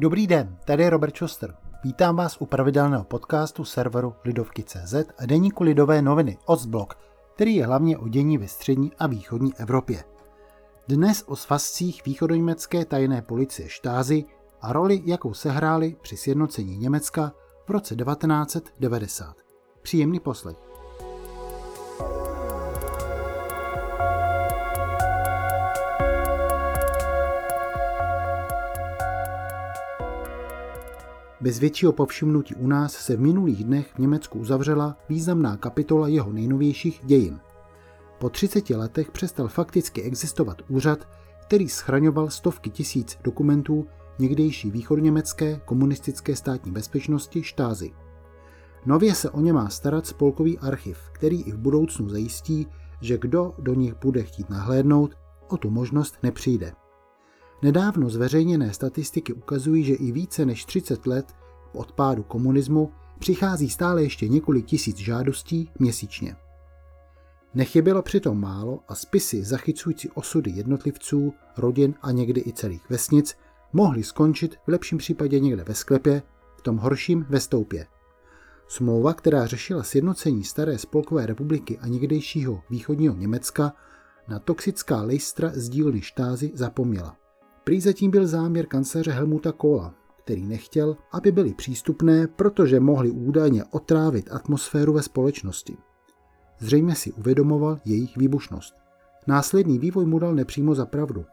Dobrý den, tady je Robert Schuster. Vítám vás u pravidelného podcastu serveru Lidovky.cz a deníku Lidové noviny Ostblok, který je hlavně o dění ve střední a východní Evropě. Dnes o svazcích východoněmecké tajné policie Štázy a roli, jakou sehráli při sjednocení Německa v roce 1990. Příjemný poslech. Bez většího povšimnutí u nás se v minulých dnech v Německu uzavřela významná kapitola jeho nejnovějších dějin. Po 30 letech přestal fakticky existovat úřad, který schraňoval stovky tisíc dokumentů někdejší východněmecké komunistické státní bezpečnosti štázy. Nově se o ně má starat spolkový archiv, který i v budoucnu zajistí, že kdo do nich bude chtít nahlédnout, o tu možnost nepřijde. Nedávno zveřejněné statistiky ukazují, že i více než 30 let po odpádu komunismu přichází stále ještě několik tisíc žádostí měsíčně. Nechybělo přitom málo a spisy zachycující osudy jednotlivců, rodin a někdy i celých vesnic mohly skončit v lepším případě někde ve sklepě, v tom horším ve stoupě. Smlouva, která řešila sjednocení staré spolkové republiky a někdejšího východního Německa, na toxická lejstra z dílny štázy zapomněla. Prý zatím byl záměr kancléře Helmuta Kohla, který nechtěl, aby byly přístupné, protože mohly údajně otrávit atmosféru ve společnosti. Zřejmě si uvědomoval jejich výbušnost. Následný vývoj mu dal nepřímo za pravdu.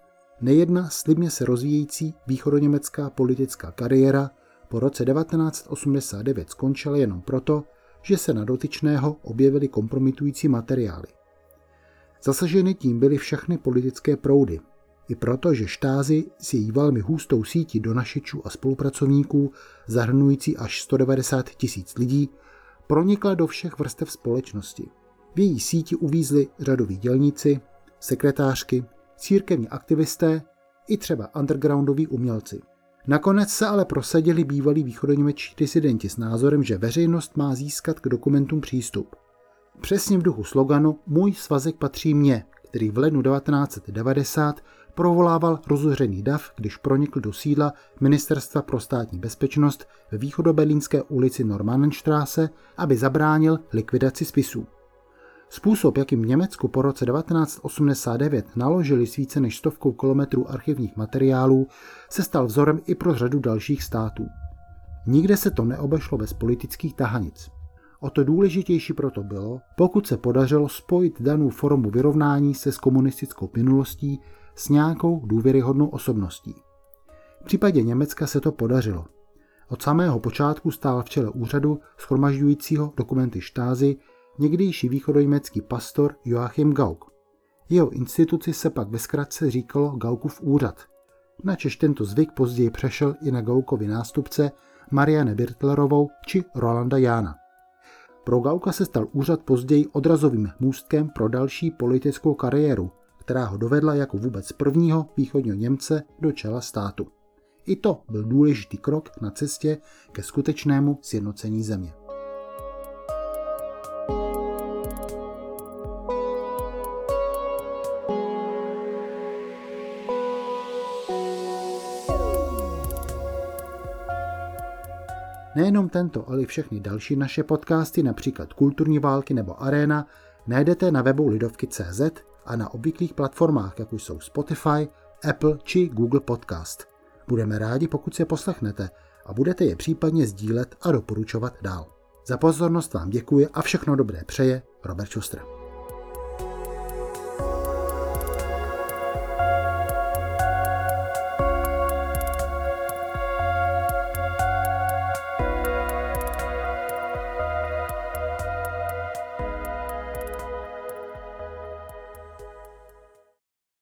Nejedna slibně se rozvíjející východoněmecká politická kariéra po roce 1989 skončila jenom proto, že se na dotyčného objevily kompromitující materiály. Zasaženy tím byly všechny politické proudy, i proto, že štázy s její velmi hustou sítí donašičů a spolupracovníků, zahrnující až 190 tisíc lidí, pronikla do všech vrstev společnosti. V její síti uvízli řadoví dělníci, sekretářky, církevní aktivisté i třeba undergroundoví umělci. Nakonec se ale prosadili bývalí východoněmečtí disidenti s názorem, že veřejnost má získat k dokumentům přístup. Přesně v duchu sloganu Můj svazek patří mně, který v lednu 1990 provolával rozuřený dav, když pronikl do sídla Ministerstva pro státní bezpečnost ve východobelínské ulici Normannenstraße, aby zabránil likvidaci spisů. Způsob, jakým Německu po roce 1989 naložili s více než stovkou kilometrů archivních materiálů, se stal vzorem i pro řadu dalších států. Nikde se to neobešlo bez politických tahanic. O to důležitější proto bylo, pokud se podařilo spojit danou formu vyrovnání se s komunistickou minulostí s nějakou důvěryhodnou osobností. V případě Německa se to podařilo. Od samého počátku stál v čele úřadu schromažďujícího dokumenty štázy někdejší východoněmecký pastor Joachim Gauck. Jeho instituci se pak ve zkratce říkalo Gaukův úřad. Načež tento zvyk později přešel i na Gaukovi nástupce Marianne Birtlerovou či Rolanda Jána. Pro Gauka se stal úřad později odrazovým můstkem pro další politickou kariéru, která ho dovedla jako vůbec prvního východního Němce do čela státu. I to byl důležitý krok na cestě ke skutečnému sjednocení země. Nejenom tento, ale i všechny další naše podcasty, například Kulturní války nebo Arena, najdete na webu lidovky.cz a na obvyklých platformách, jako jsou Spotify, Apple či Google Podcast. Budeme rádi, pokud se poslechnete a budete je případně sdílet a doporučovat dál. Za pozornost vám děkuji a všechno dobré přeje Robert Schuster.